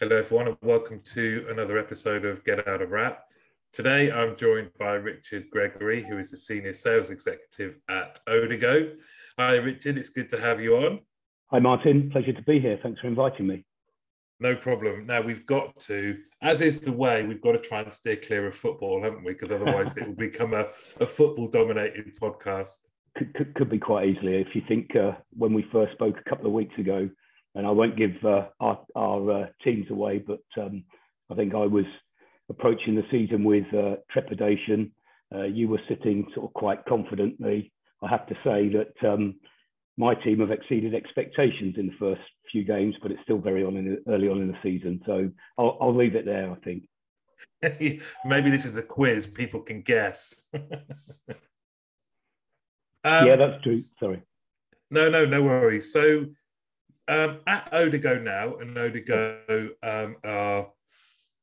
Hello, everyone, and welcome to another episode of Get Out of Wrap. Today, I'm joined by Richard Gregory, who is the Senior Sales Executive at Odigo. Hi, Richard. It's good to have you on. Hi, Martin. Pleasure to be here. Thanks for inviting me. No problem. Now, we've got to, as is the way, we've got to try and steer clear of football, haven't we? Because otherwise, it will become a, a football dominated podcast. Could, could, could, be quite easily. If you think uh, when we first spoke a couple of weeks ago, and I won't give uh, our, our uh, teams away, but um, I think I was approaching the season with uh, trepidation. Uh, you were sitting sort of quite confidently I have to say that um, my team have exceeded expectations in the first few games, but it's still very on in early on in the season. So I'll, I'll leave it there. I think. Maybe this is a quiz. People can guess. um, yeah, that's true. Sorry. No, no, no worries. So um, at Odigo now, and Odigo um, are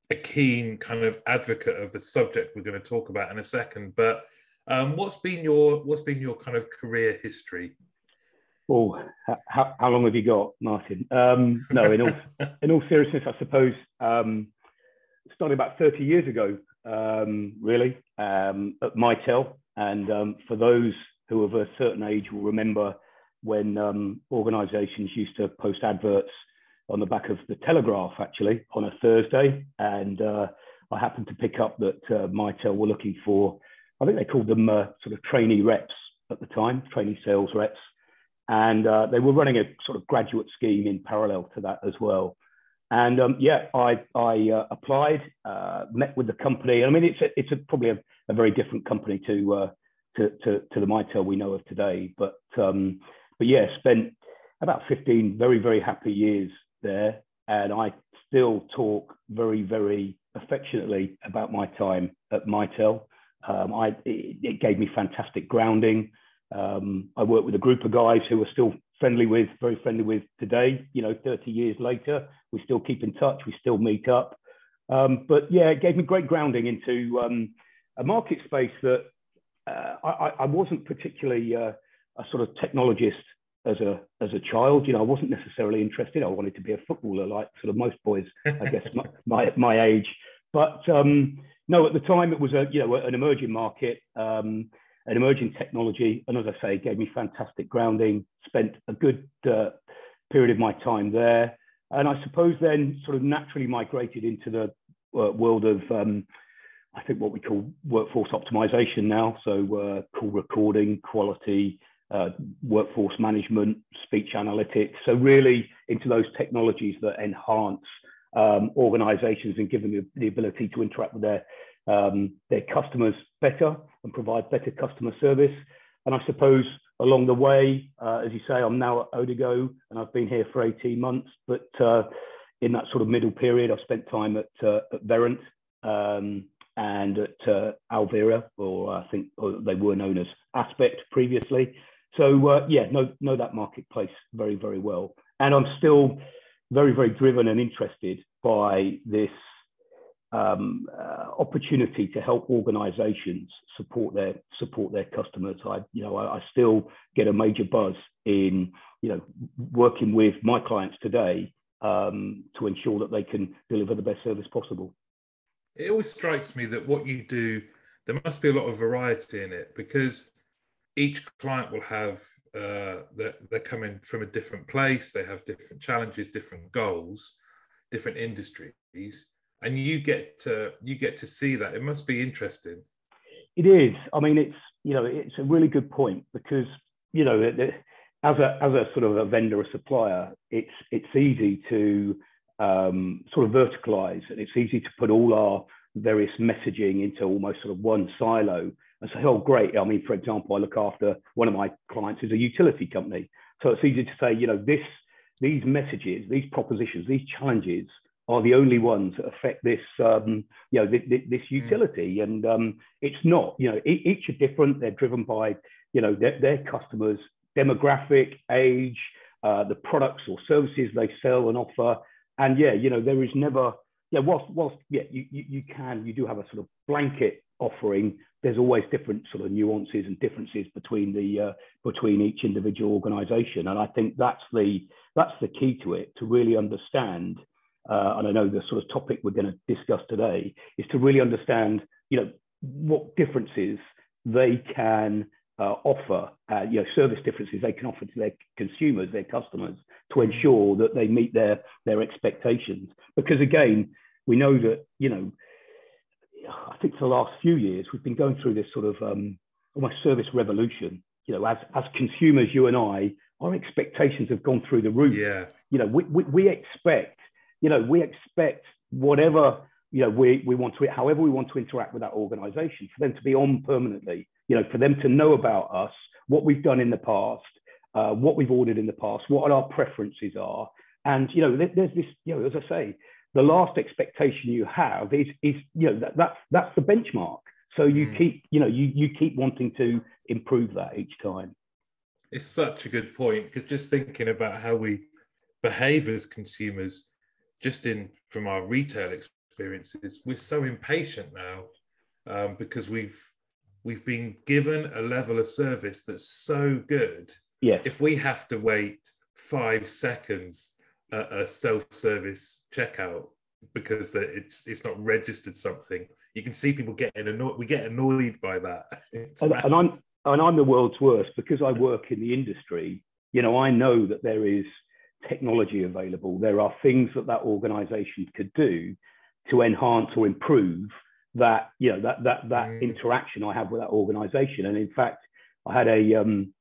a keen kind of advocate of the subject we're going to talk about in a second. But um, what's been your what's been your kind of career history? Oh, how, how long have you got, Martin? Um, no, in all in all seriousness, I suppose um, started about thirty years ago, um, really, um, at Mitel. And um, for those who of a certain age will remember when um, organisations used to post adverts on the back of the Telegraph, actually, on a Thursday, and uh, I happened to pick up that uh, Mitel were looking for I think they called them uh, sort of trainee reps at the time, trainee sales reps. And uh, they were running a sort of graduate scheme in parallel to that as well. And um, yeah, I, I uh, applied, uh, met with the company. I mean, it's a, it's a, probably a, a, very different company to, to, to, to, the Mitel we know of today. But, um, but yeah, spent about 15 very, very happy years there. And I still talk very, very affectionately about my time at Mitel. Um, I, it, it, gave me fantastic grounding. Um, I worked with a group of guys who are still friendly with, very friendly with today. You know, 30 years later, we still keep in touch, we still meet up. Um, but yeah, it gave me great grounding into um, a market space that uh, I, I, wasn't particularly uh, a sort of technologist as a as a child. You know, I wasn't necessarily interested. I wanted to be a footballer, like sort of most boys, I guess, my, my, my age. But um, no, at the time it was a you know an emerging market, um, an emerging technology, and as I say, gave me fantastic grounding. Spent a good uh, period of my time there, and I suppose then sort of naturally migrated into the uh, world of um, I think what we call workforce optimization now. So uh, call recording, quality, uh, workforce management, speech analytics. So really into those technologies that enhance um, organizations and give them the, the, ability to interact with their, um, their customers better and provide better customer service. And I suppose along the way, uh, as you say, I'm now at Odigo and I've been here for 18 months, but uh, in that sort of middle period, I've spent time at, uh, at Verint um, and at uh, Alvaria, or I think or they were known as Aspect previously. So uh, yeah, know, know that marketplace very, very well. And I'm still very, very driven and interested by this um, uh, opportunity to help organizations support their support their customers. I, you know, I, I, still get a major buzz in, you know, working with my clients today um, to ensure that they can deliver the best service possible. It always strikes me that what you do, there must be a lot of variety in it because each client will have uh, they're, they're coming from a different place they have different challenges different goals different industries and you get to you get to see that. It must be interesting. It is. I mean it's you know it's a really good point because you know as a as a sort of a vendor or supplier it's it's easy to um, sort of verticalize and it's easy to put all our various messaging into almost sort of one silo and say, oh, great. I mean, for example, I look after one of my clients is a utility company. So it's easy to say, you know, this, these messages, these propositions, these challenges are the only ones that affect this, um, you know, this, this hmm. utility. Mm. And um, it's not, you know, each are different. They're driven by, you know, their, their customers' demographic, age, uh, the products or services they sell and offer. And yeah, you know, there is never, yeah, whilst, whilst yeah, you, you, you can, you do have a sort of blanket offering. There's always different sort of nuances and differences between the uh, between each individual organization. And i think that's the that's the key to it to really understand uh, and I know the sort of topic we're going to discuss today, is to really understand, you know, what differences they can uh, offer, uh, you know, service differences they can offer to their consumers, their customers, to ensure that they meet their their expectations. Because again, we know that you know, I think for the last few years we've been going through this sort of um, almost service revolution. You know, as as consumers, you and I, our expectations have gone through the roof. Yeah. You know, we, we, we expect, you know, we expect whatever you know we, we want to however we want to interact with that organization for them to be on permanently you know for them to know about us what we've done in the past uh, what we've ordered in the past what our preferences are. And you know there's this you know as i say the last expectation you have is is you know that, that's that's the benchmark. So you mm. keep you know you you keep wanting to improve that each time. It's such a good point because just thinking about how we behave as consumers just in from our retail experiences we're so impatient now um, because we've we've been given a level of service that's so good yeah if we have to wait five seconds at a, self-service checkout because it's it's not registered something. You can see people getting annoyed. We get annoyed by that. And, and, I'm and I'm the world's worst because I work in the industry. You know, I know that there is technology available. There are things that that organisation could do to enhance or improve that you know that that that mm. interaction I have with that organisation. And in fact, I had a um,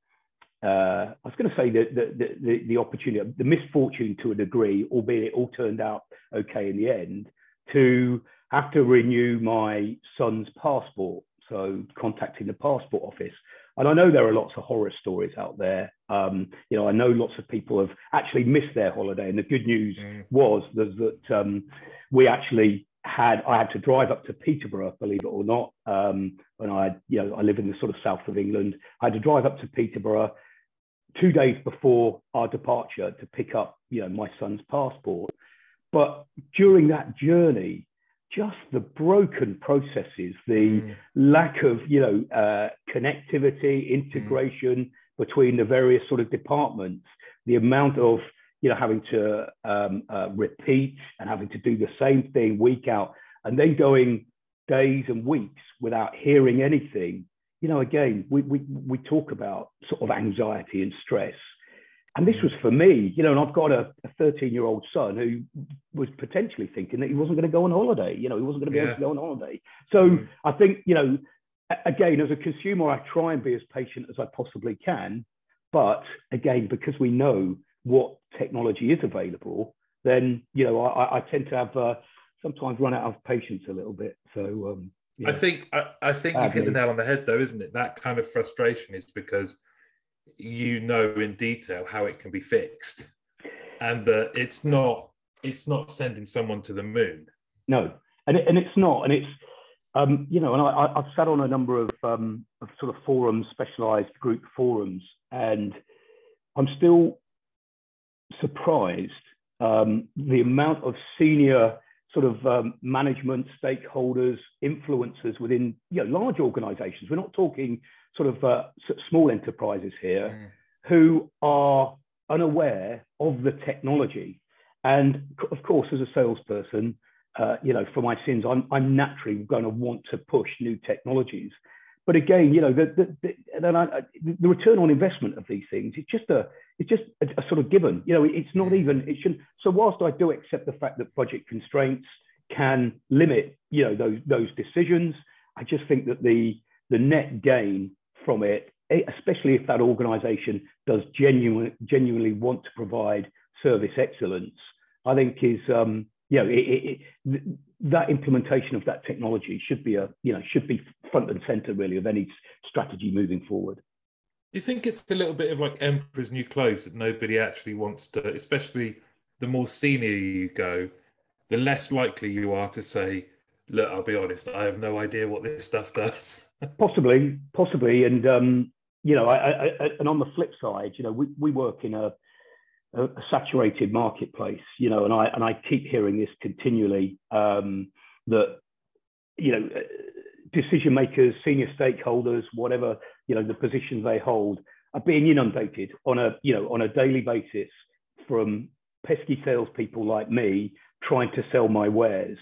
uh, I was going to say the, the, the, the, opportunity, the misfortune to a degree, albeit it all turned out okay in the end, to have to renew my son's passport. So contacting the passport office. And I know there are lots of horror stories out there. Um, you know, I know lots of people have actually missed their holiday. And the good news mm. was that, that um, we actually had I had to drive up to Peterborough, believe it or not. Um, when I, you know, I live in the sort of south of England. I had to drive up to Peterborough, two days before our departure to pick up, you know, my son's passport. But during that journey, just the broken processes, the mm. lack of, you know, uh, connectivity, integration mm. between the various sort of departments, the amount of, you know, having to um, uh, repeat and having to do the same thing week out, and then going days and weeks without hearing anything you know, again, we, we, we talk about sort of anxiety and stress. And this was for me, you know, and I've got a 13 year old son who was potentially thinking that he wasn't going to go on holiday. You know, he wasn't going to be yeah. able to go on holiday. So mm. I think, you know, again, as a consumer, I try and be as patient as I possibly can. But again, because we know what technology is available, then, you know, I, I tend to have uh, sometimes run out of patience a little bit. So, um, yeah. I think I, I think you've hit the nail on the head, though, isn't it? That kind of frustration is because you know in detail how it can be fixed, and that it's not it's not sending someone to the moon. No, and it, and it's not, and it's um, you know, and I, I've sat on a number of, um, of sort of forums, specialised group forums, and I'm still surprised um, the amount of senior sort of um, management, stakeholders, influencers within you know, large organizations. We're not talking sort of uh, small enterprises here mm. who are unaware of the technology. And of course, as a salesperson, uh, you know, for my sins, I'm, I'm naturally going to want to push new technologies. But again, you know, the, the, the, I, the return on investment of these things, it's just a, it's just a, a, sort of given. You know, it's not even, it shouldn't. So whilst I do accept the fact that budget constraints can limit, you know, those, those decisions, I just think that the, the net gain from it, especially if that organization does genuine, genuinely want to provide service excellence, I think is, um, you know, it, it, that implementation of that technology should be a, you know, should be front and center really of any strategy moving forward. Do you think it's a little bit of like Emperor's New Clothes that nobody actually wants to, especially the more senior you go, the less likely you are to say, look, I'll be honest, I have no idea what this stuff does. possibly, possibly. And, um, you know, I, I, and on the flip side, you know, we, we work in a, a, saturated marketplace, you know, and I, and I keep hearing this continually um, that, you know, decision makers, senior stakeholders, whatever you know the positions they hold, are being inundated on a you know on a daily basis from pesky salespeople like me trying to sell my wares.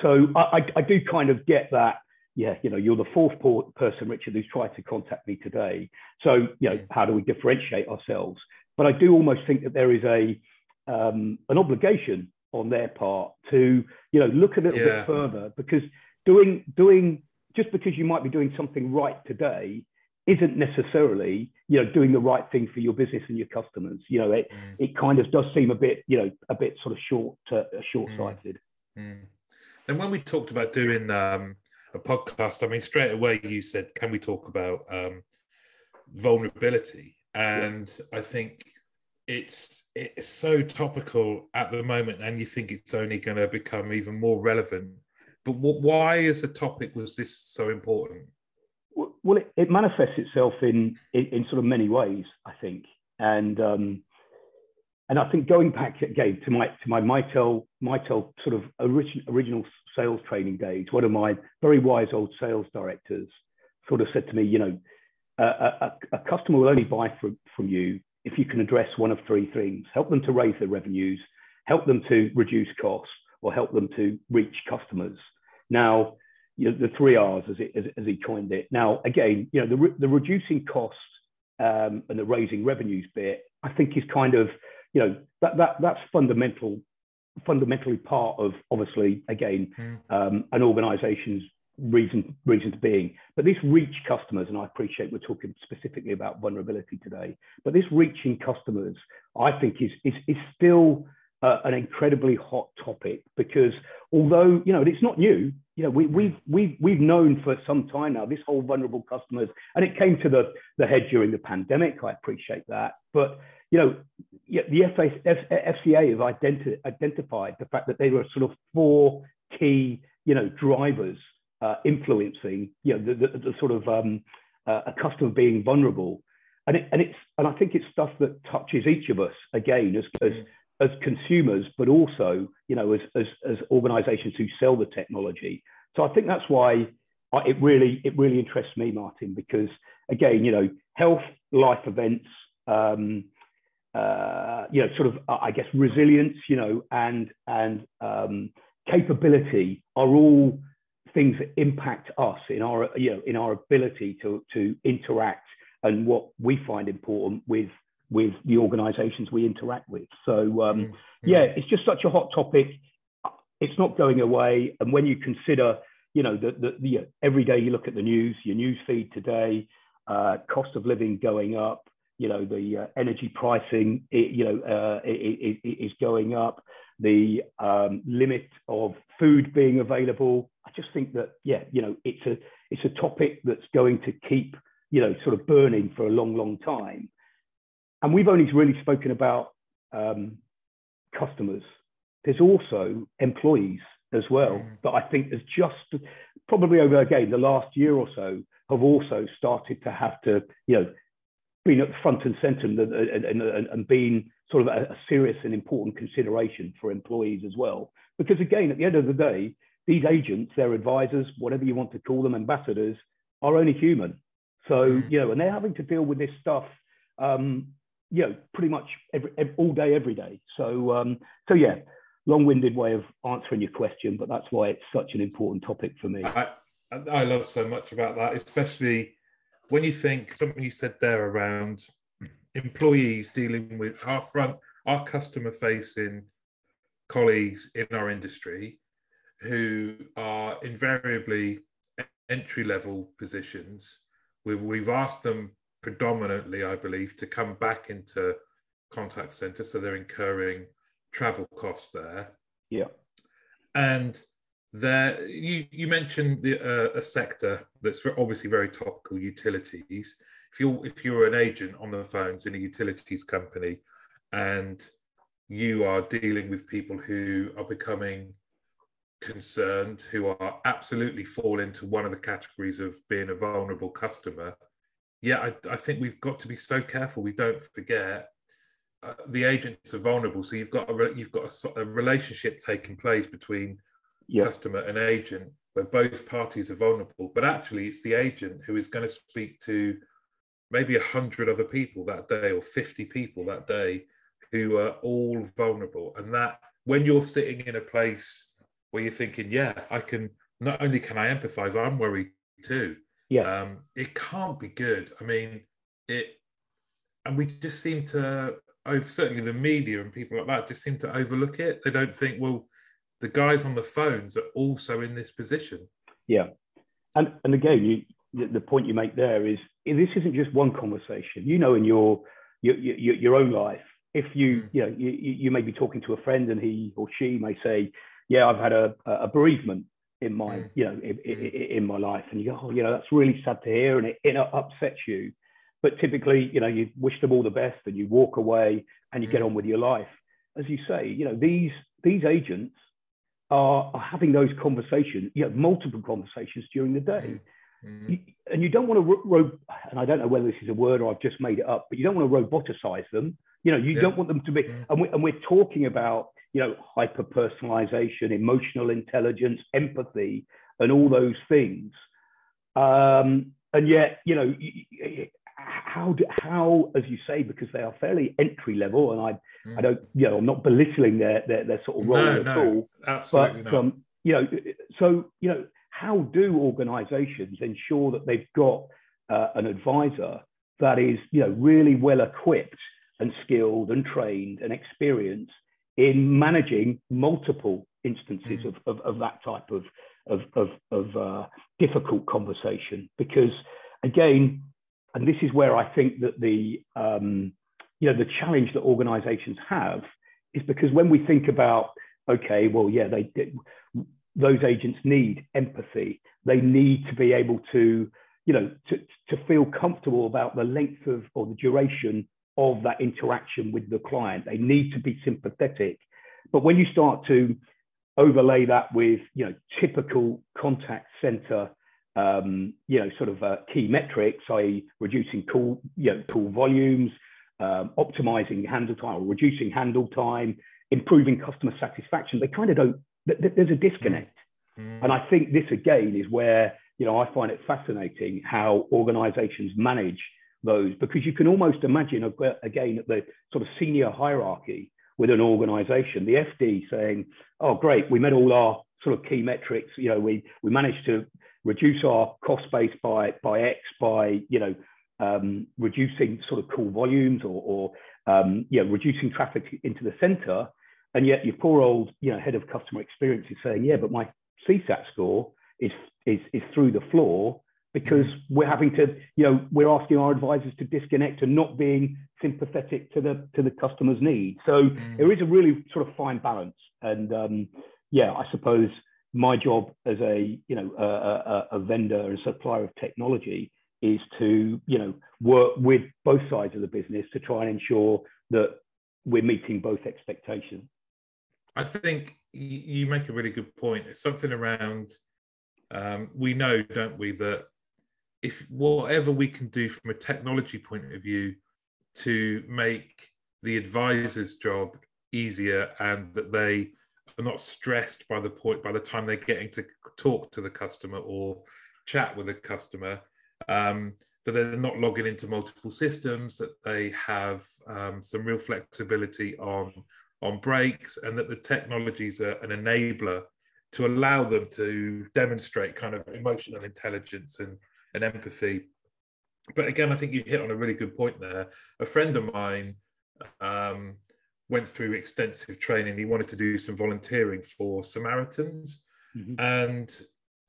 So I, I, I do kind of get that. Yeah, you know, you're the fourth person, Richard, who's tried to contact me today. So, you know, how do we differentiate ourselves? But I do almost think that there is a um, an obligation on their part to, you know, look a little yeah. bit further because doing doing just because you might be doing something right today isn't necessarily you know doing the right thing for your business and your customers you know it mm. it kind of does seem a bit you know a bit sort of short uh, short sighted mm. mm. and when we talked about doing um, a podcast i mean straight away you said can we talk about um, vulnerability and yeah. i think it's it's so topical at the moment and you think it's only going to become even more relevant. But what, why as a topic was this so important? Well, it, it manifests itself in, in, in sort of many ways, I think, and um, and I think going back again to my to my Mitel Mitel sort of original original sales training days, one of my very wise old sales directors sort of said to me, you know, a, a, a customer will only buy from, from you if you can address one of three things: help them to raise their revenues, help them to reduce costs, or help them to reach customers. Now, you know, the three R's as, it, as, as, he coined it. Now, again, you know, the, re- the reducing costs um, and the raising revenues bit, I think is kind of, you know, that, that that's fundamental, fundamentally part of obviously, again, mm. um, an organization's reason reasons being. But this reach customers, and I appreciate we're talking specifically about vulnerability today, but this reaching customers, I think is is, is still uh, an incredibly hot topic because although you know it's not new you know we, we've we've we've known for some time now this whole vulnerable customers and it came to the the head during the pandemic i appreciate that but you know the fca have identi- identified the fact that they were sort of four key you know drivers uh, influencing you know the, the, the sort of um, uh, a customer being vulnerable and it, and it's and i think it's stuff that touches each of us again as, as as consumers, but also, you know, as, as, as organizations who sell the technology. So I think that's why I, it really, it really interests me, Martin, because again, you know, health, life events, um, uh, you know, sort of, I guess, resilience, you know, and, and um, capability are all things that impact us in our, you know, in our ability to, to interact and what we find important with with the organizations we interact with. So, um, mm-hmm. yeah, it's just such a hot topic. It's not going away. And when you consider, you know, the, the, the every day you look at the news, your news feed today, uh, cost of living going up, you know, the uh, energy pricing, it, you know, uh, it, it, it is going up, the um, limit of food being available. I just think that, yeah, you know, it's a, it's a topic that's going to keep, you know, sort of burning for a long, long time. And we've only really spoken about um, customers. There's also employees as well mm. that I think has just probably over again the last year or so have also started to have to, you know, been at the front and center and, and, and, and been sort of a, a serious and important consideration for employees as well. Because again, at the end of the day, these agents, their advisors, whatever you want to call them, ambassadors, are only human. So, mm. you know, and they're having to deal with this stuff um, you know, pretty much every, every, all day, every day. So, um, so yeah, long-winded way of answering your question, but that's why it's such an important topic for me. I, I love so much about that, especially when you think something you said there around employees dealing with our front, our customer-facing colleagues in our industry who are invariably entry-level positions. We've, we've asked them predominantly, I believe, to come back into contact center. So they're incurring travel costs there. Yeah. And there, you, you mentioned the, uh, a sector that's obviously very topical, utilities. If you're, if you're an agent on the phones in a utilities company and you are dealing with people who are becoming concerned, who are absolutely fall into one of the categories of being a vulnerable customer, yeah, I, I, think we've got to be so careful we don't forget uh, the agents are vulnerable. So you've got a you've got a, a relationship taking place between yeah. customer and agent where both parties are vulnerable. But actually, it's the agent who is going to speak to maybe a hundred other people that day or fifty people that day who are all vulnerable, and that when you're sitting in a place where you're thinking, yeah, I can not only can I empathize, I'm worried too. Yeah. Um, it can't be good. I mean, it, and we just seem to, over certainly the media and people like that, just seem to overlook it. They don't think, well, the guys on the phones are also in this position. Yeah, and and again, you, the point you make there is this isn't just one conversation. You know, in your your your, your own life, if you mm. you know you, you may be talking to a friend and he or she may say, "Yeah, I've had a, a bereavement in my mm. you know in, in, mm. in, my life," and you go, "Oh, you know, that's really sad to hear," and it, it upsets you. But typically, you know, you wish them all the best and you walk away and you mm. get on with your life. As you say, you know, these these agents are, are having those conversations, you know, multiple conversations during the day. Mm-hmm. You, and you don't want to, ro- and I don't know whether this is a word or I've just made it up, but you don't want to roboticize them. You know, you yeah. don't want them to be, mm-hmm. and, we, and we're talking about, you know, hyper personalization, emotional intelligence, empathy, and all those things. Um, and yet, you know, how do, how as you say because they are fairly entry level and I mm. I don't you know I'm not belittling their their, their sort of role no, at no, all absolutely but um, you know so you know how do organizations ensure that they've got uh, an advisor that is you know really well equipped and skilled and trained and experienced in managing multiple instances mm. of, of, of, that type of of, of, of uh, difficult conversation because again and this is where I think that the um, you know the challenge that organisations have is because when we think about okay, well, yeah, they those agents need empathy. They need to be able to you know to, to feel comfortable about the length of or the duration of that interaction with the client. They need to be sympathetic. But when you start to overlay that with you know typical contact center um, you know, sort of uh, key metrics, i.e. reducing call, you know, call volumes, um, optimizing handle time or reducing handle time, improving customer satisfaction. They kind of don't, th- there's a disconnect. Mm. And I think this again is where, you know, I find it fascinating how organizations manage those because you can almost imagine again at the sort of senior hierarchy with an organization, the FD saying, oh, great, we met all our sort of key metrics. You know, we, we managed to reduce our cost base by by X by you know um, reducing sort of call volumes or, or um, you know, reducing traffic into the center, and yet your poor old you know head of customer experience is saying, yeah, but my CSAT score is is is through the floor because we're having to you know we're asking our advisors to disconnect and not being sympathetic to the to the customer's needs. So mm. there is a really sort of fine balance, and um, yeah, I suppose my job as a you know a, a, a vendor and supplier of technology is to you know work with both sides of the business to try and ensure that we're meeting both expectations. I think you make a really good point. It's something around um, we know, don't we, that if whatever we can do from a technology point of view to make the advisor's job easier and that they are not stressed by the point by the time they're getting to talk to the customer or chat with the customer um, that they're not logging into multiple systems that they have um, some real flexibility on on breaks and that the technologies are an enabler to allow them to demonstrate kind of emotional intelligence and, and empathy but again i think you hit on a really good point there a friend of mine um, went through extensive training. He wanted to do some volunteering for Samaritans. Mm-hmm. And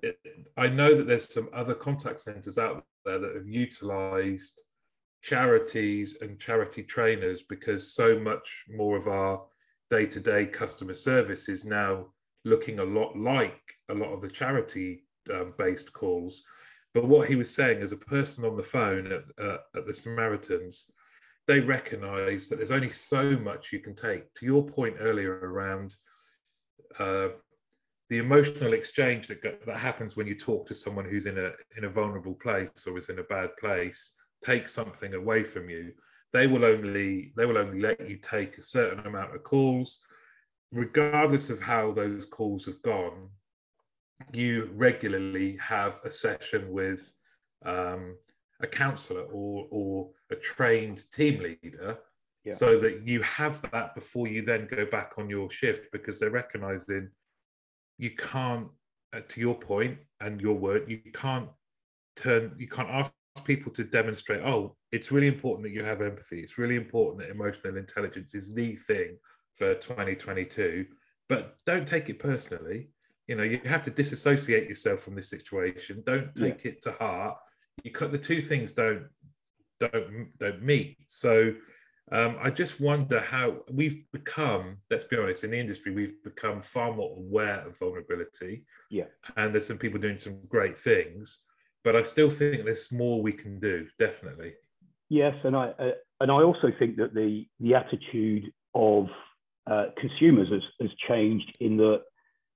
it, I know that there's some other contact centers out there that have utilized charities and charity trainers because so much more of our day to day customer service is now looking a lot like a lot of the charity um, based calls. But what he was saying as a person on the phone at, uh, at the Samaritans, they recognize that there's only so much you can take. To your point earlier around uh, the emotional exchange that, that happens when you talk to someone who's in a in a vulnerable place or is in a bad place, take something away from you. They will only they will only let you take a certain amount of calls, regardless of how those calls have gone. You regularly have a session with um, a counsellor or, or a trained team leader yeah. so that you have that before you then go back on your shift because they're recognizing you can't uh, to your point and your word you can't turn you can't ask people to demonstrate oh it's really important that you have empathy. It's really important that emotional intelligence is the thing for 2022 but don't take it personally you know you have to disassociate yourself from this situation don't take yeah. it to heart you cut the two things don't don't don't meet so um, I just wonder how we've become, let's be honest, in the industry, we've become far more aware of vulnerability. Yeah. And there's some people doing some great things, but I still think there's more we can do, definitely. Yes. And I, uh, and I also think that the, the attitude of uh, consumers has, has changed in that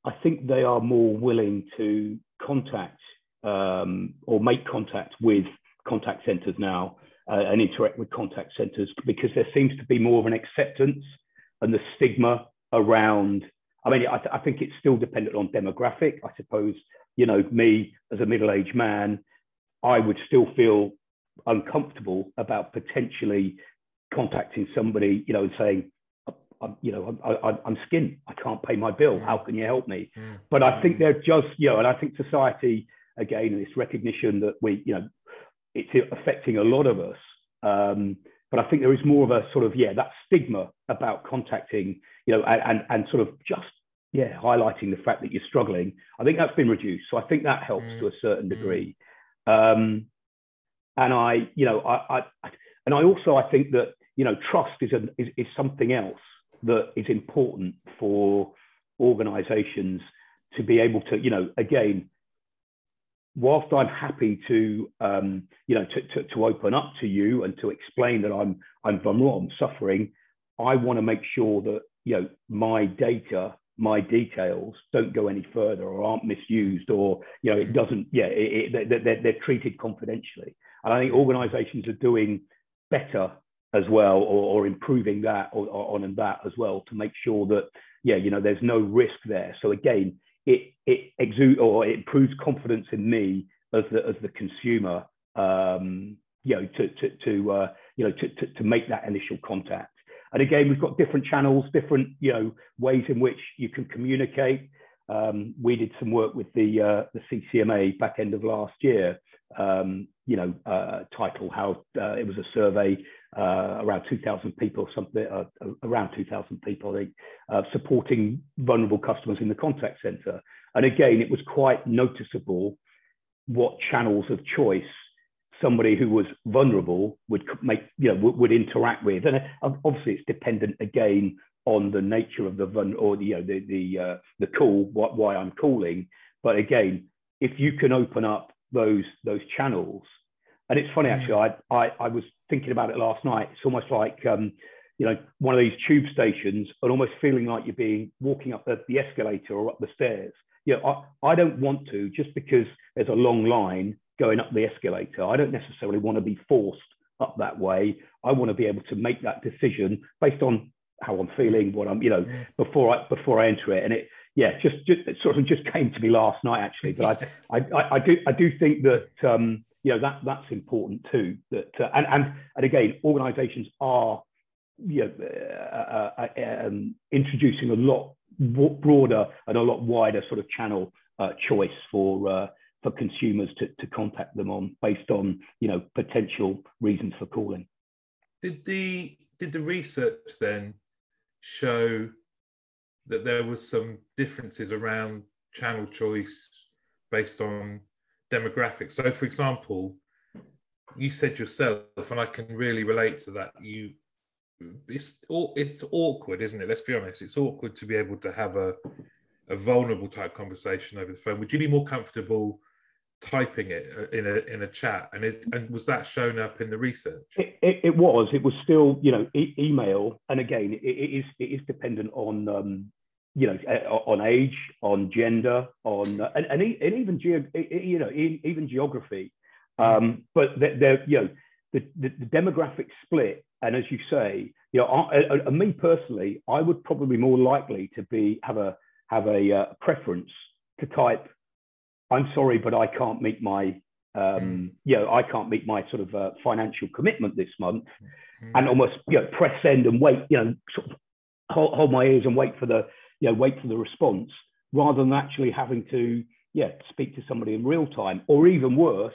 I think they are more willing to contact um, or make contact with contact centers now uh, and interact with contact centers because there seems to be more of an acceptance and the stigma around. I mean, I, th- I think it's still dependent on demographic. I suppose, you know, me as a middle aged man, I would still feel uncomfortable about potentially contacting somebody, you know, and saying, I'm, you know, I, am skin. I can't pay my bill. How can you help me? Mm. But I think they're just, you know, and I think society, again, this recognition that we, you know, it's affecting a lot of us. Um, but I think there is more of a sort of yeah that stigma about contacting you know and and, sort of just yeah highlighting the fact that you're struggling. I think that's been reduced, so I think that helps mm. to a certain mm. degree. Mm. Um, and I you know I, I and I also I think that you know trust is a, is, is something else that is important for organizations to be able to you know again whilst I'm happy to, um, you know, to, to, to, open up to you and to explain that I'm, I'm vulnerable, I'm suffering, I want to make sure that, you know, my data, my details don't go any further or aren't misused or, you know, it doesn't, yeah, it, it, they're, they're treated confidentially. And I think organizations are doing better as well or, or improving that or, or on and that as well to make sure that, yeah, you know, there's no risk there. So again, it it exude or it improves confidence in me as the as the consumer um, you know to to, to uh, you know to, to, to make that initial contact. And again we've got different channels different you know ways in which you can communicate. Um, we did some work with the uh, the CCMA back end of last year. Um, you know, uh, title, how uh, it was a survey uh, around 2,000 people, something uh, around 2,000 people, I think, uh, supporting vulnerable customers in the contact center. And again, it was quite noticeable what channels of choice somebody who was vulnerable would make, you know, would, would interact with. And uh, obviously, it's dependent again on the nature of the vul or the, you know, the the the call, what why I'm calling. But again, if you can open up those those channels. And it's funny mm. actually. I, I I was thinking about it last night. It's almost like um, you know one of these tube stations, and almost feeling like you're being walking up the, the escalator or up the stairs. Yeah, I, I don't want to just because there's a long line going up the escalator. I don't necessarily want to be forced up that way. I want to be able to make that decision based on how I'm feeling, what I'm, you know, yeah. before I before I enter it. And it yeah, just, just it sort of just came to me last night actually. But I, I, I do I do think that um, you know that that's important too. That uh, and and and again, organisations are you know uh, uh, uh, um, introducing a lot broader and a lot wider sort of channel uh, choice for uh, for consumers to, to contact them on based on you know potential reasons for calling. Did the did the research then show that there was some differences around channel choice based on demographics. So, for example, you said yourself, and I can really relate to that. You, it's it's awkward, isn't it? Let's be honest. It's awkward to be able to have a a vulnerable type conversation over the phone. Would you be more comfortable typing it uh, in a in a chat? And is, and was that shown up in the research? It, it, it was. It was still, you know, e- email. And again, it, it is it is dependent on um, you know, on age, on gender, on and, and, and even geo, you know, even geography. Um, but they're, you know, the, the, the, demographic split, and as you say, you know, I, I, me personally, I would probably be more likely to be have a have a uh, preference to type, "I'm sorry, but I can't meet my um, mm. you know, I can't meet my sort of uh, financial commitment this month, mm. and almost you know press send and wait, you know, sort of hold, hold, my ears and wait for the you know wait for the response rather than actually having to yeah speak to somebody in real time or even worse,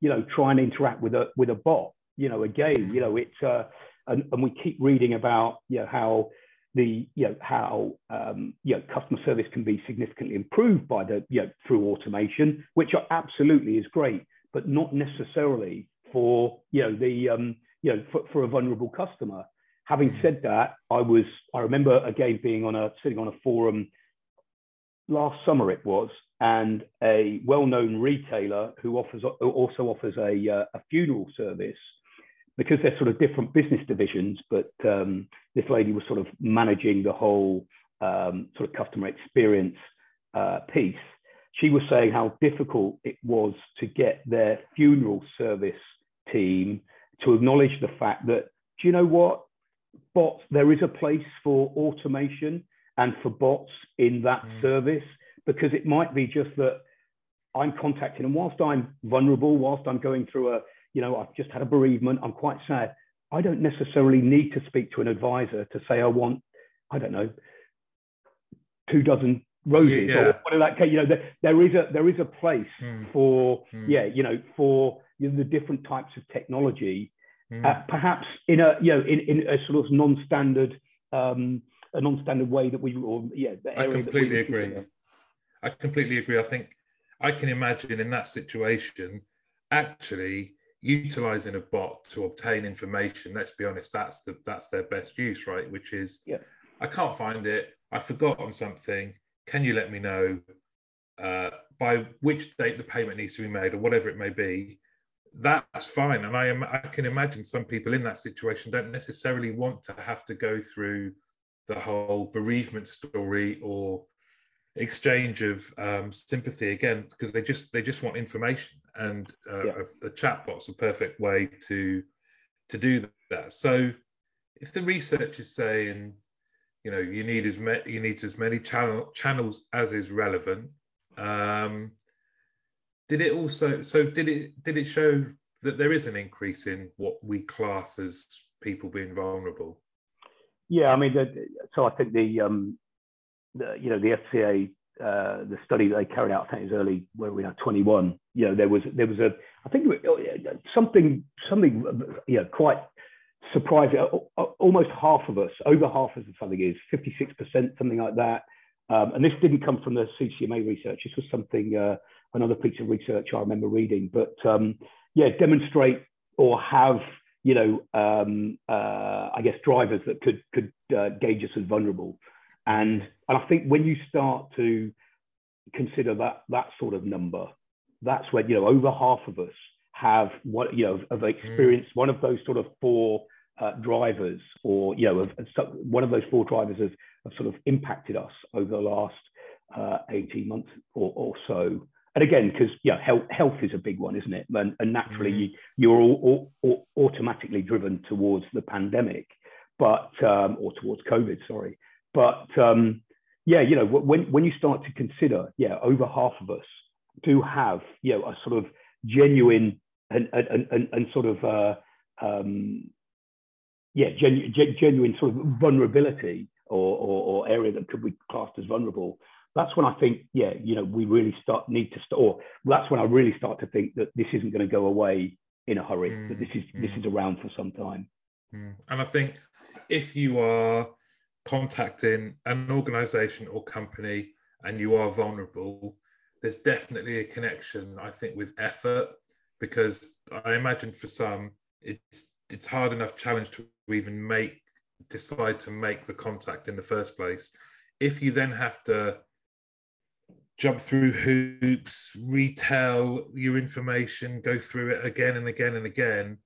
you know, try and interact with a with a bot. You know, again, you know, it's uh, and, and we keep reading about you know how the you know how um, you know customer service can be significantly improved by the you know through automation, which absolutely is great, but not necessarily for you know the um, you know for, for a vulnerable customer. Having said that, I was I remember again being on a sitting on a forum last summer it was, and a well-known retailer who offers also offers a, uh, a funeral service because they're sort of different business divisions, but um, this lady was sort of managing the whole um, sort of customer experience uh, piece. She was saying how difficult it was to get their funeral service team to acknowledge the fact that, do you know what? Bots, there is a place for automation and for bots in that mm. service because it might be just that I'm contacting, and whilst I'm vulnerable, whilst I'm going through a you know, I've just had a bereavement, I'm quite sad. I don't necessarily need to speak to an advisor to say I want, I don't know, two dozen roses yeah. or whatever that case. You know, there, there is a there is a place mm. for mm. yeah, you know, for you know, the different types of technology, mm. uh, perhaps in a you know in, in a sort of non-standard um, a non-standard way that we or yeah. I completely agree. Consider. I completely agree. I think I can imagine in that situation actually utilizing a bot to obtain information let's be honest that's the that's their best use right which is yeah. i can't find it i forgot on something can you let me know uh, by which date the payment needs to be made or whatever it may be that's fine and i am i can imagine some people in that situation don't necessarily want to have to go through the whole bereavement story or exchange of um, sympathy again because they just they just want information and uh, yeah. the chatbot's a perfect way to to do that so if the research is saying you know you need as many you need as many channel channels as is relevant um did it also so did it did it show that there is an increase in what we class as people being vulnerable yeah i mean so i think the um the, you know, the FCA, uh, the study that they carried out, I think it was early, where we are 21, you know, there was, there was a, I think oh, something, something, you know, quite surprising. Almost half of us, over half of something is 56%, something like that. Um, and this didn't come from the CCMA research. This was something, uh, another piece of research I remember reading. But um, yeah, demonstrate or have you know, um, uh, I guess drivers that could could uh, gauge us as vulnerable. And, and I think when you start to consider that, that sort of number, that's when, you know, over half of us have what, you know, have experienced mm. one of those sort of four uh, drivers or, you know, of, of, one of those four drivers have, have sort of impacted us over the last uh, 18 months or, or so and again, because yeah, health, health is a big one, isn't it? And, and naturally, mm. you, you're all, all, all, automatically driven towards the pandemic, but um, or towards COVID, sorry. But um, yeah, you know, when, when you start to consider, yeah, over half of us do have, you know, a sort of genuine and, and, and, and sort of, uh, um, yeah, genu- genuine sort of vulnerability or, or, or, area that could be classed as vulnerable. That's when I think, yeah, you know, we really start need to start, or that's when I really start to think that this isn't going to go away in a hurry. Mm, that this is mm. this is around for some time. Mm. And I think if you are contacting an organization or company and you are vulnerable, there's definitely a connection, I think, with effort because I imagine for some it's it's hard enough challenge to even make decide to make the contact in the first place. If you then have to jump through hoops, retell your information, go through it again and again and again,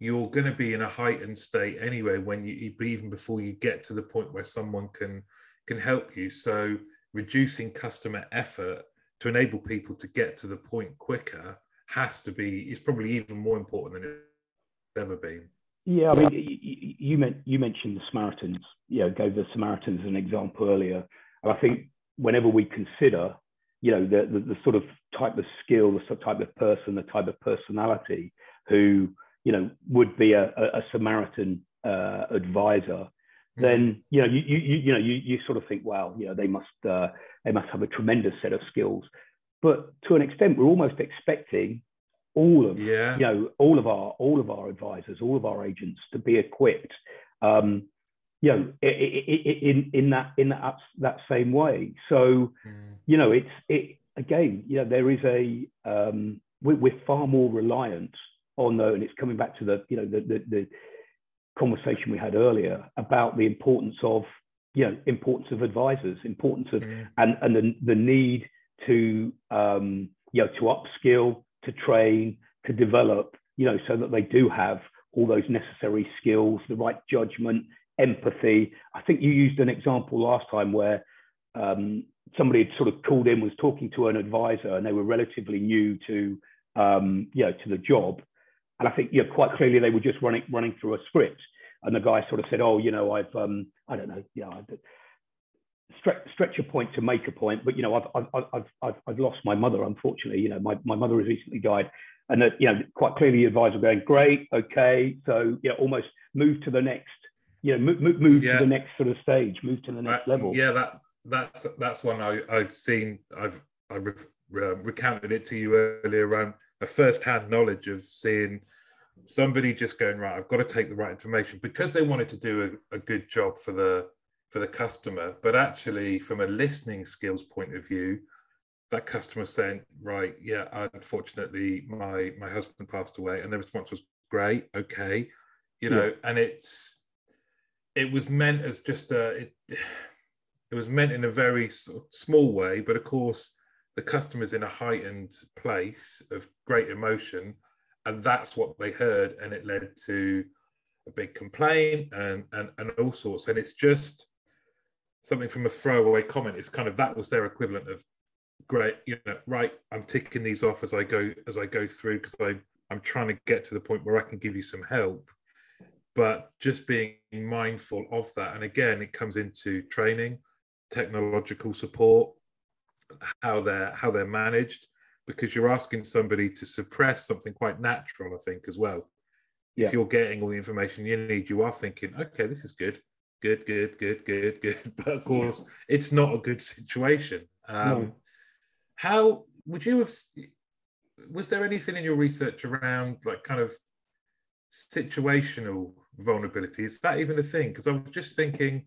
you're going to be in a heightened state anyway when you even before you get to the point where someone can can help you. So reducing customer effort to enable people to get to the point quicker has to be is probably even more important than it's ever been. Yeah i mean you, you, you mentioned the samaritans. You gave the samaritans an example earlier. And i think whenever we consider you know, the, the, the sort of type of skill, the type of person, the type of personality who, you know, would be a, a, a Samaritan uh, advisor, mm-hmm. then you know you, you you know you you sort of think, well, you know, they must uh, they must have a tremendous set of skills. But to an extent, we're almost expecting all of yeah. you know all of our all of our advisors, all of our agents to be equipped. Um, you know, in in that in that that same way. So, mm. you know, it's it again. You know, there is a um, we're, we're far more reliant on the, and it's coming back to the you know the the, the conversation we had earlier about the importance of you know importance of advisors, importance of mm. and and the the need to um, you know to upskill, to train, to develop, you know, so that they do have all those necessary skills, the right judgment, empathy. I think you used an example last time where um, somebody had sort of called in, was talking to an advisor, and they were relatively new to um, you know to the job, and I think you know, quite clearly they were just running running through a script, and the guy sort of said, "Oh, you know, I've um, I don't know, yeah." Know, stretch, stretch a point to make a point, but you know, I've, I've, I've, I've, I've lost my mother, unfortunately. You know, my, my mother has recently died, and that you know, quite clearly, the advisor going, great, okay, so yeah, almost move to the next, you know, move, move yeah. to the next sort of stage, move to the next uh, level. Yeah, that that's that's one I, I've seen. I've I re, uh, recounted it to you earlier around a first-hand knowledge of seeing somebody just going right. I've got to take the right information because they wanted to do a, a good job for the for the customer, but actually from a listening skills point of view, that customer saying, right, yeah, unfortunately my my husband passed away, and the response was great, okay, you know, yeah. and it's it was meant as just a it, it was meant in a very sort of small way, but of course the customer's in a heightened place of great emotion, and that's what they heard, and it led to a big complaint and and and all sorts, and it's just something from a throwaway comment. Is kind of that was their equivalent of great you know right i'm ticking these off as i go as i go through because i i'm trying to get to the point where i can give you some help but just being mindful of that and again it comes into training technological support how they're how they're managed because you're asking somebody to suppress something quite natural i think as well yeah. if you're getting all the information you need you are thinking okay this is good good, good, good, good, good. But of course, it's not a good situation. Um, no. How would you have? Was there anything in your research around like kind of situational vulnerability? Is that even a thing? Because I was just thinking.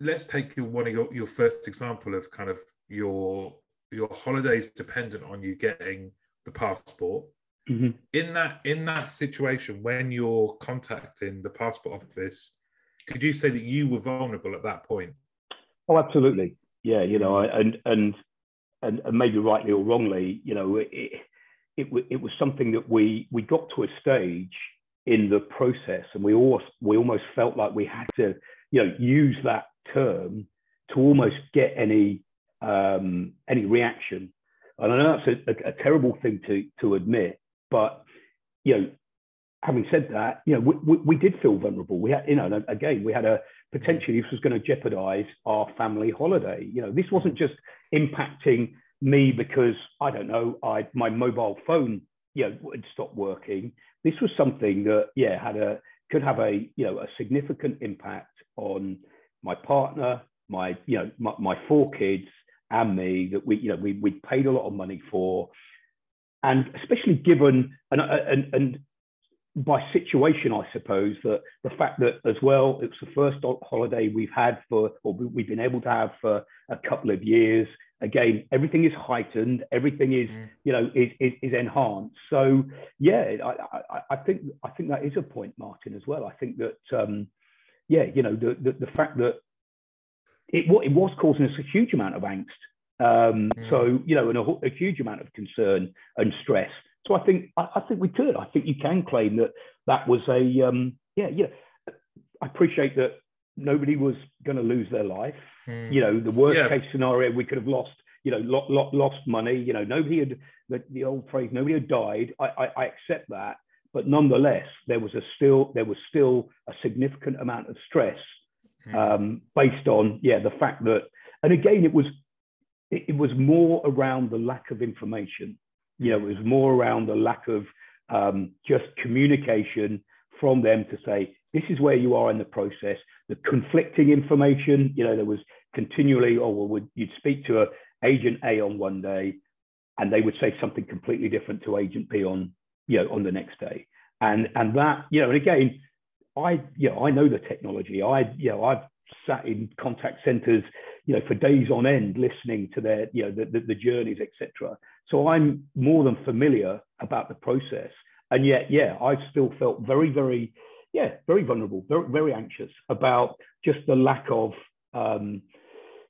Let's take your one of your, your first example of kind of your your holidays dependent on you getting the passport. Mm-hmm. In that in that situation, when you're contacting the passport office could you say that you were vulnerable at that point? Oh, absolutely. Yeah, you know, and and and, and maybe rightly or wrongly, you know, it, it it, it was something that we we got to a stage in the process, and we all we almost felt like we had to, you know, use that term to almost get any um, any reaction. And I know that's a, a, a terrible thing to to admit, but you know, having said that, you know, we, we, we, did feel vulnerable. We had, you know, again, we had a potentially this was going to jeopardize our family holiday. You know, this wasn't just impacting me because I don't know, I my mobile phone, you know, had stopped working. This was something that, yeah, had a could have a you know a significant impact on my partner, my you know my, my four kids and me that we you know we we paid a lot of money for and especially given and and, and by situation, I suppose that the fact that as well, it's the first holiday we've had for, or we've been able to have for a couple of years. Again, everything is heightened, everything is, mm. you know, is, is, is, enhanced. So yeah, I, I, I, think I think that is a point, Martin, as well. I think that um, yeah, you know, the, the, the fact that it, what it was causing us a huge amount of angst. Um, mm. So you know, and a, a huge amount of concern and stress. So I think I, I, think we could. I think you can claim that that was a um, yeah yeah. I appreciate that nobody was going to lose their life. Mm. You know, the worst yeah. case scenario we could have lost. You know, lot, lot, lost money. You know, nobody had the, the old phrase. Nobody had died. I, I, I accept that, but nonetheless, there was a still there was still a significant amount of stress mm. um, based on yeah the fact that and again it was it, it, was more around the lack of information. You know, it was more around the lack of um, just communication from them to say, this is where you are in the process. The conflicting information, you know, there was continually, oh, well, you'd speak to a agent A on one day, and they would say something completely different to agent B on, you know, on the next day. And and that, you know, and again, I, you know, I know the technology. I, you know, I've sat in contact centers, you know, for days on end, listening to their, you know, the, the, the journeys, etc. So I'm more than familiar about the process. And yet, yeah, I still felt very, very, yeah, very vulnerable, very, very anxious about just the lack of, um,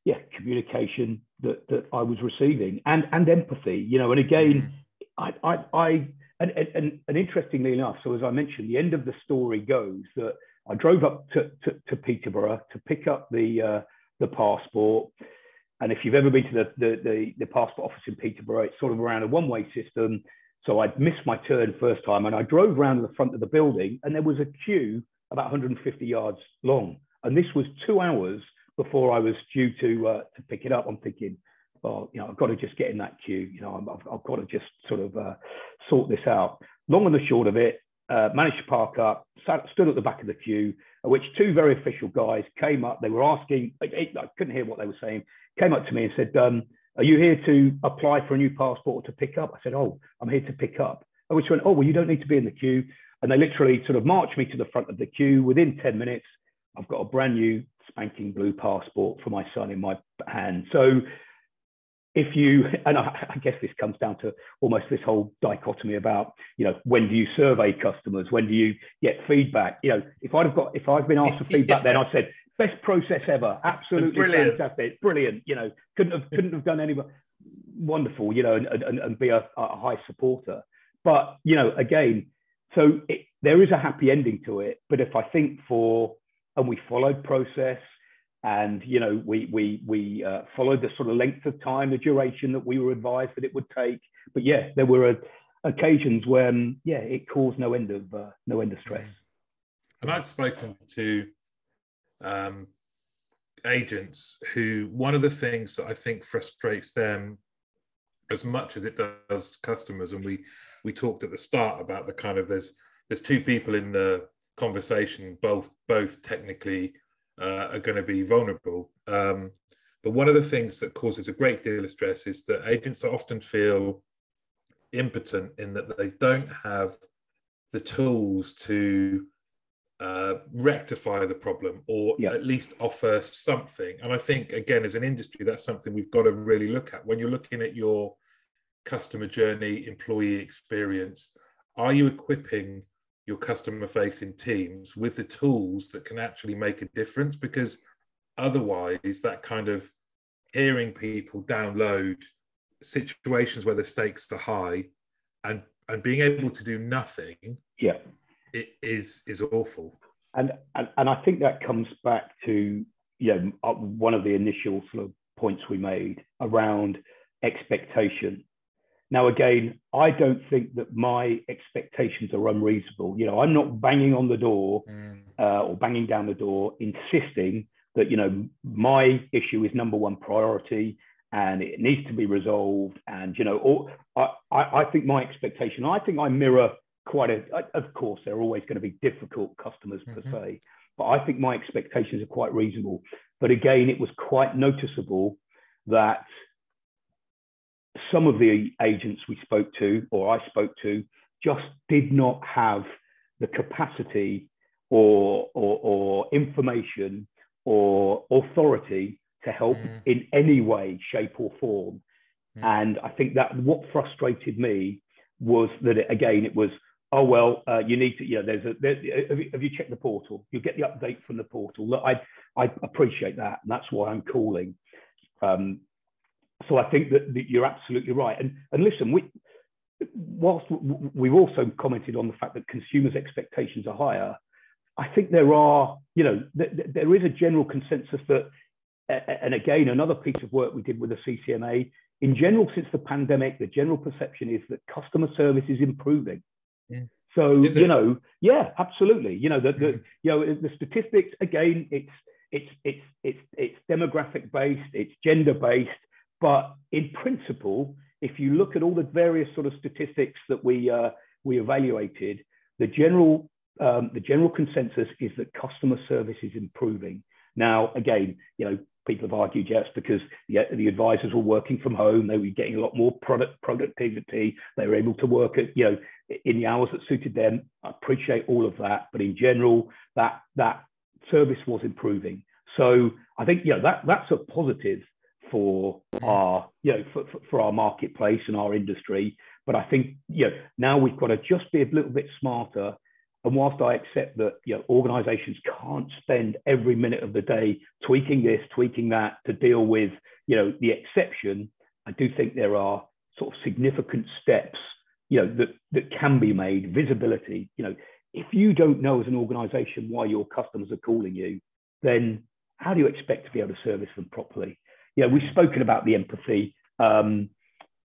yeah, communication that that I was receiving and and empathy, you know. And again, mm. I I, I and, and, and interestingly enough, so as I mentioned, the end of the story goes that I drove up to, to, to Peterborough to pick up the, uh, the passport. And if you've ever been to the, the, the, the, passport office in Peterborough, it's sort of around a one way system. So I'd missed my turn first time and I drove around to the front of the building and there was a queue about 150 yards long. And this was two hours before I was due to, uh, to pick it up. I'm thinking, oh, you know, I've got to just get in that queue. You know, I've, I've got to just sort of uh, sort this out. Long and the short of it, uh, managed to park up, sat, stood at the back of the queue, at which two very official guys came up. They were asking, I, I couldn't hear what they were saying, came up to me and said, um, Are you here to apply for a new passport or to pick up? I said, Oh, I'm here to pick up. I which went, Oh, well, you don't need to be in the queue. And they literally sort of marched me to the front of the queue. Within 10 minutes, I've got a brand new spanking blue passport for my son in my hand. So if you and I, I, guess this comes down to almost this whole dichotomy about you know when do you survey customers when do you get feedback you know if i'd have got if i've been asked for feedback then i said best process ever. Absolutely brilliant. fantastic. Brilliant you know. Couldn't have couldn't have done any wonderful you know and, and, and be a, a, high supporter. But you know again so it, there is a happy ending to it but if i think for and we followed process and you know we we we uh, followed the sort of length of time the duration that we were advised that it would take. But yeah there were uh, occasions when yeah it caused no end of uh, no end of stress. And i've spoken to um, agents who one of the things that i think frustrates them as much as it does customers and we we talked at the start about the kind of there's there's two people in the conversation both both technically uh, are going to be vulnerable. Um, but one of the things that causes a great deal of stress is that agents often feel impotent in that they don't have the tools to uh, rectify the problem or yeah. at least offer something. And I think, again, as an industry, that's something we've got to really look at. When you're looking at your customer journey, employee experience, are you equipping your customer facing teams with the tools that can actually make a difference because otherwise that kind of hearing people download situations where the stakes are high and and being able to do nothing yeah it is is awful and and, and i think that comes back to you know uh, one of the initial sort of points we made around expectation now, again, I don't think that my expectations are unreasonable. You know, I'm not banging on the door mm. uh, or banging down the door, insisting that, you know, my issue is number one priority and it needs to be resolved. And, you know, or, I, I, I think my expectation, I think I mirror quite a, of course, they're always going to be difficult customers mm-hmm. per se, but I think my expectations are quite reasonable. But again, it was quite noticeable that some of the agents we spoke to or I spoke to just did not have the capacity or, or, or information or authority to help mm. in any way, shape, or form. Mm. And I think that what frustrated me was that it, again, it was, oh well, uh, you need to, you know, there's a, there, have, you, have, you, checked the portal? You'll get the update from the portal. Look, I I appreciate that, and that's why I'm calling. Um, so I think that, that you're absolutely right. And, and listen, we, whilst we've also commented on the fact that consumers' expectations are higher, I think there are, you know, th- th- there is a general consensus that, and again, another piece of work we did with the CCMA, in general, since the pandemic, the general perception is that customer service is improving. Yeah. So, you know, yeah, absolutely. You know, the, the mm-hmm. you know, the statistics, again, it's, it's, it's, it's, it's demographic based, it's gender based, but in principle, if you look at all the various sort of statistics that we uh, we evaluated, the general um, the general consensus is that customer service is improving. Now, again, you know, people have argued yes because the, the advisors were working from home, they were getting a lot more product productivity, they were able to work at you know in the hours that suited them. I appreciate all of that, but in general, that that service was improving. So I think you know that that's a positive for mm-hmm. our you know for, for our marketplace and our industry. But I think you know now we've got to just be a little bit smarter. And whilst I accept that you know organisations can't spend every minute of the day tweaking this, tweaking that to deal with you know the exception, I do think there are sort of significant steps you know that that can be made. Visibility, you know, if you don't know as an organisation why your customers are calling you, then how do you expect to be able to service them properly? You know, we've spoken about the empathy, um,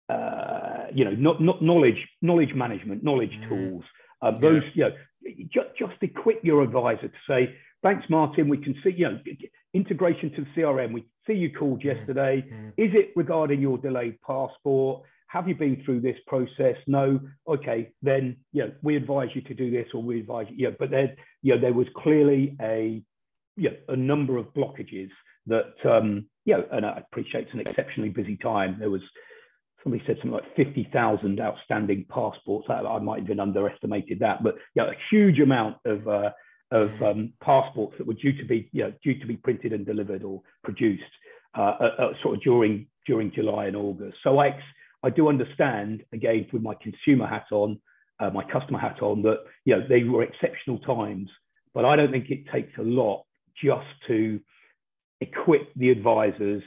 uh, you know, not, not knowledge, knowledge management, knowledge mm. tools. Um, those, yeah. you know, just, just equip your advisor to say, thanks, Martin. We can see, you know, integration to the CRM. We see you called mm. yesterday. Mm. Is it regarding your delayed passport? Have you been through this process? No. Okay, then you know we advise you to do this, or we advise you. Yeah, but there, you know, there was clearly a, you know, a number of blockages that, um, you know, and I appreciate it's an exceptionally busy time. There was somebody said something like 50,000 outstanding passports. I, I might have even underestimated that, but yeah, a huge amount of uh, of mm. um, passports that were due to be you know, due to be printed and delivered or produced uh, uh, uh, sort of during during July and August. So I I do understand again with my consumer hat on, uh, my customer hat on that you know they were exceptional times, but I don't think it takes a lot just to equip the advisors.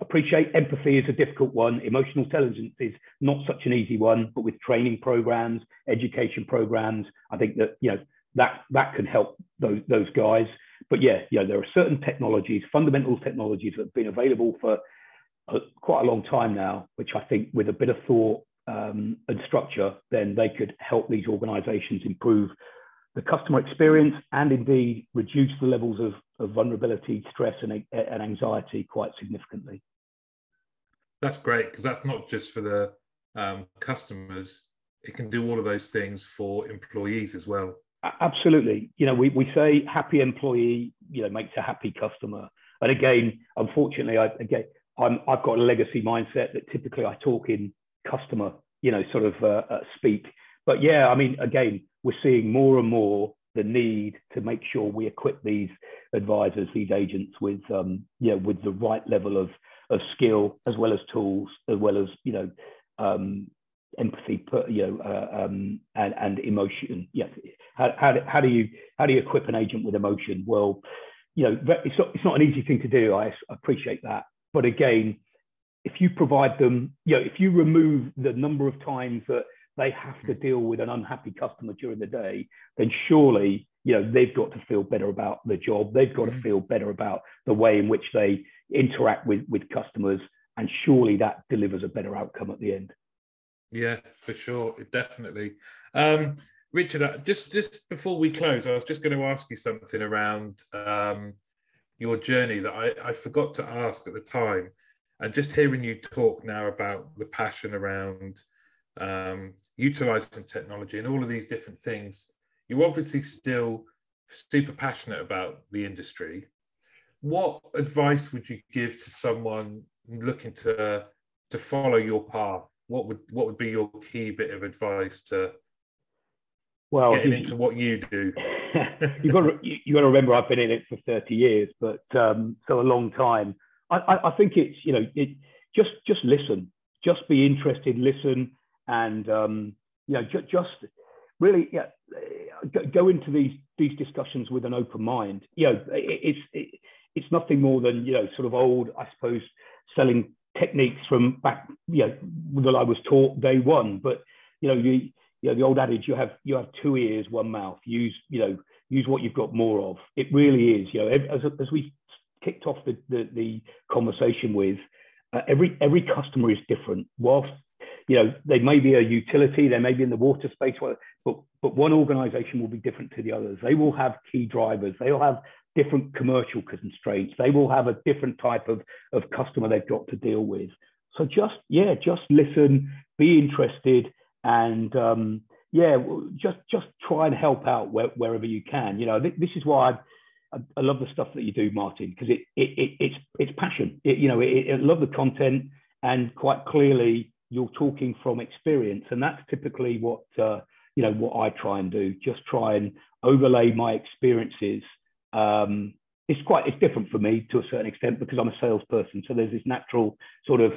Appreciate empathy is a difficult one. Emotional intelligence is not such an easy one, but with training programs, education programs, I think that you know that that can help those those guys. But yeah, you know, there are certain technologies, fundamental technologies that have been available for a, quite a long time now, which I think with a bit of thought um, and structure, then they could help these organizations improve the customer experience and indeed reduce the levels of, of vulnerability, stress, and, and anxiety quite significantly. That's great because that's not just for the um, customers, it can do all of those things for employees as well. Absolutely. You know, we, we say happy employee, you know, makes a happy customer. And again, unfortunately, I, again, I'm, I've got a legacy mindset that typically I talk in customer, you know, sort of uh, uh, speak. But yeah, I mean, again, we're seeing more and more the need to make sure we equip these advisors, these agents with, um, with the right level of, of skill as well as tools, as well as, you know, um, empathy, you know, uh, um, and, and emotion. Yeah. How, how, how do you, how do you equip an agent with emotion? Well, you know, it's not, it's not an easy thing to do. I appreciate that. But again, if you provide them, you know, if you remove the number of times that they have to deal with an unhappy customer during the day, then surely, you know, they've got to feel better about the job. They've got to mm-hmm. feel better about the way in which they interact with, with customers. And surely that delivers a better outcome at the end. Yeah, for sure. Definitely. Um, Richard, uh, just just before we close, I was just going to ask you something around um, your journey that I, I forgot to ask at the time. And just hearing you talk now about the passion around um, utilizing technology and all of these different things, you're obviously still super passionate about the industry. What advice would you give to someone looking to to follow your path? What would what would be your key bit of advice to well, getting you, into what you do. you've got to, you got to remember I've been in it for 30 years, but um, so a long time. I, I, I, think it's you know it just just listen, just be interested, listen, and um, you know ju- just really yeah, go into these these discussions with an open mind. You know, it, it's it, it's nothing more than you know sort of old, I suppose, selling techniques from back you know that I was taught day one, but you know you you know the old adage you have you have two ears one mouth. Use you know use what you've got more of. It really is you know as, as we kicked off the the, the conversation with uh, every every customer is different. Whilst you know they may be a utility they may be in the water space but but one organization will be different to the others they will have key drivers they will have different commercial constraints they will have a different type of of customer they've got to deal with So just yeah, just listen, be interested, and um, yeah, just just try and help out where, wherever you can. You know, th- this is why I, I, love the stuff that you do, Martin, because it, it, it, it's it's passion. It, you know, I love the content, and quite clearly you're talking from experience, and that's typically what uh, you know what I try and do. Just try and overlay my experiences. Um, it's quite it's different for me to a certain extent because I'm a salesperson. So there's this natural sort of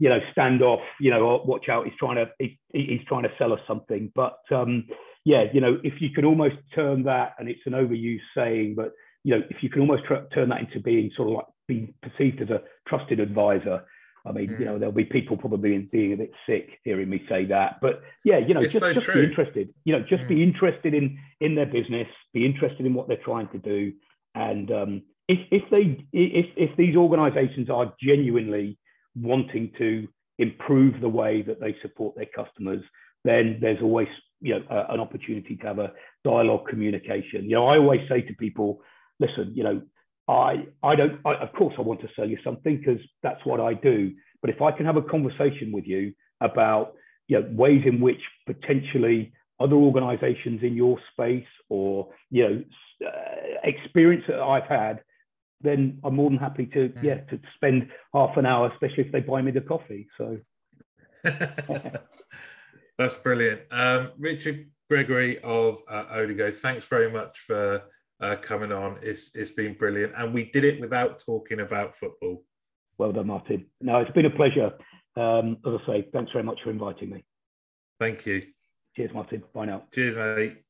you know, standoff. you know, watch out, he's trying to, he, he's trying to sell us something. But um, yeah, you know, if you could almost turn that, and it's an overused saying, but you know, if you can almost turn that into being sort of like being perceived as a trusted advisor. I mean, mm. you know, there'll be people probably being a bit sick hearing me say that, but yeah, you know, it's just, so just be interested. You know, just mm. be interested in in their business, be interested in what they're trying to do, and um, if if they if if these organisations are genuinely wanting to improve the way that they support their customers, then there's always you know uh, an opportunity to have a dialogue communication. You know, I always say to people, listen, you know, I I don't I, of course I want to sell you something because that's what I do. But if I can have a conversation with you about you know ways in which potentially other organizations in your space or you know uh, experience that I've had then I'm more than happy to mm. yeah to spend half an hour, especially if they buy me the coffee. So that's brilliant. Um, Richard Gregory of uh, Odigo, thanks very much for uh, coming on. It's it's been brilliant, and we did it without talking about football. Well done, Martin. No, it's been a pleasure. Um, as I say, thanks very much for inviting me. Thank you. Cheers, Martin. Bye now. Cheers, mate.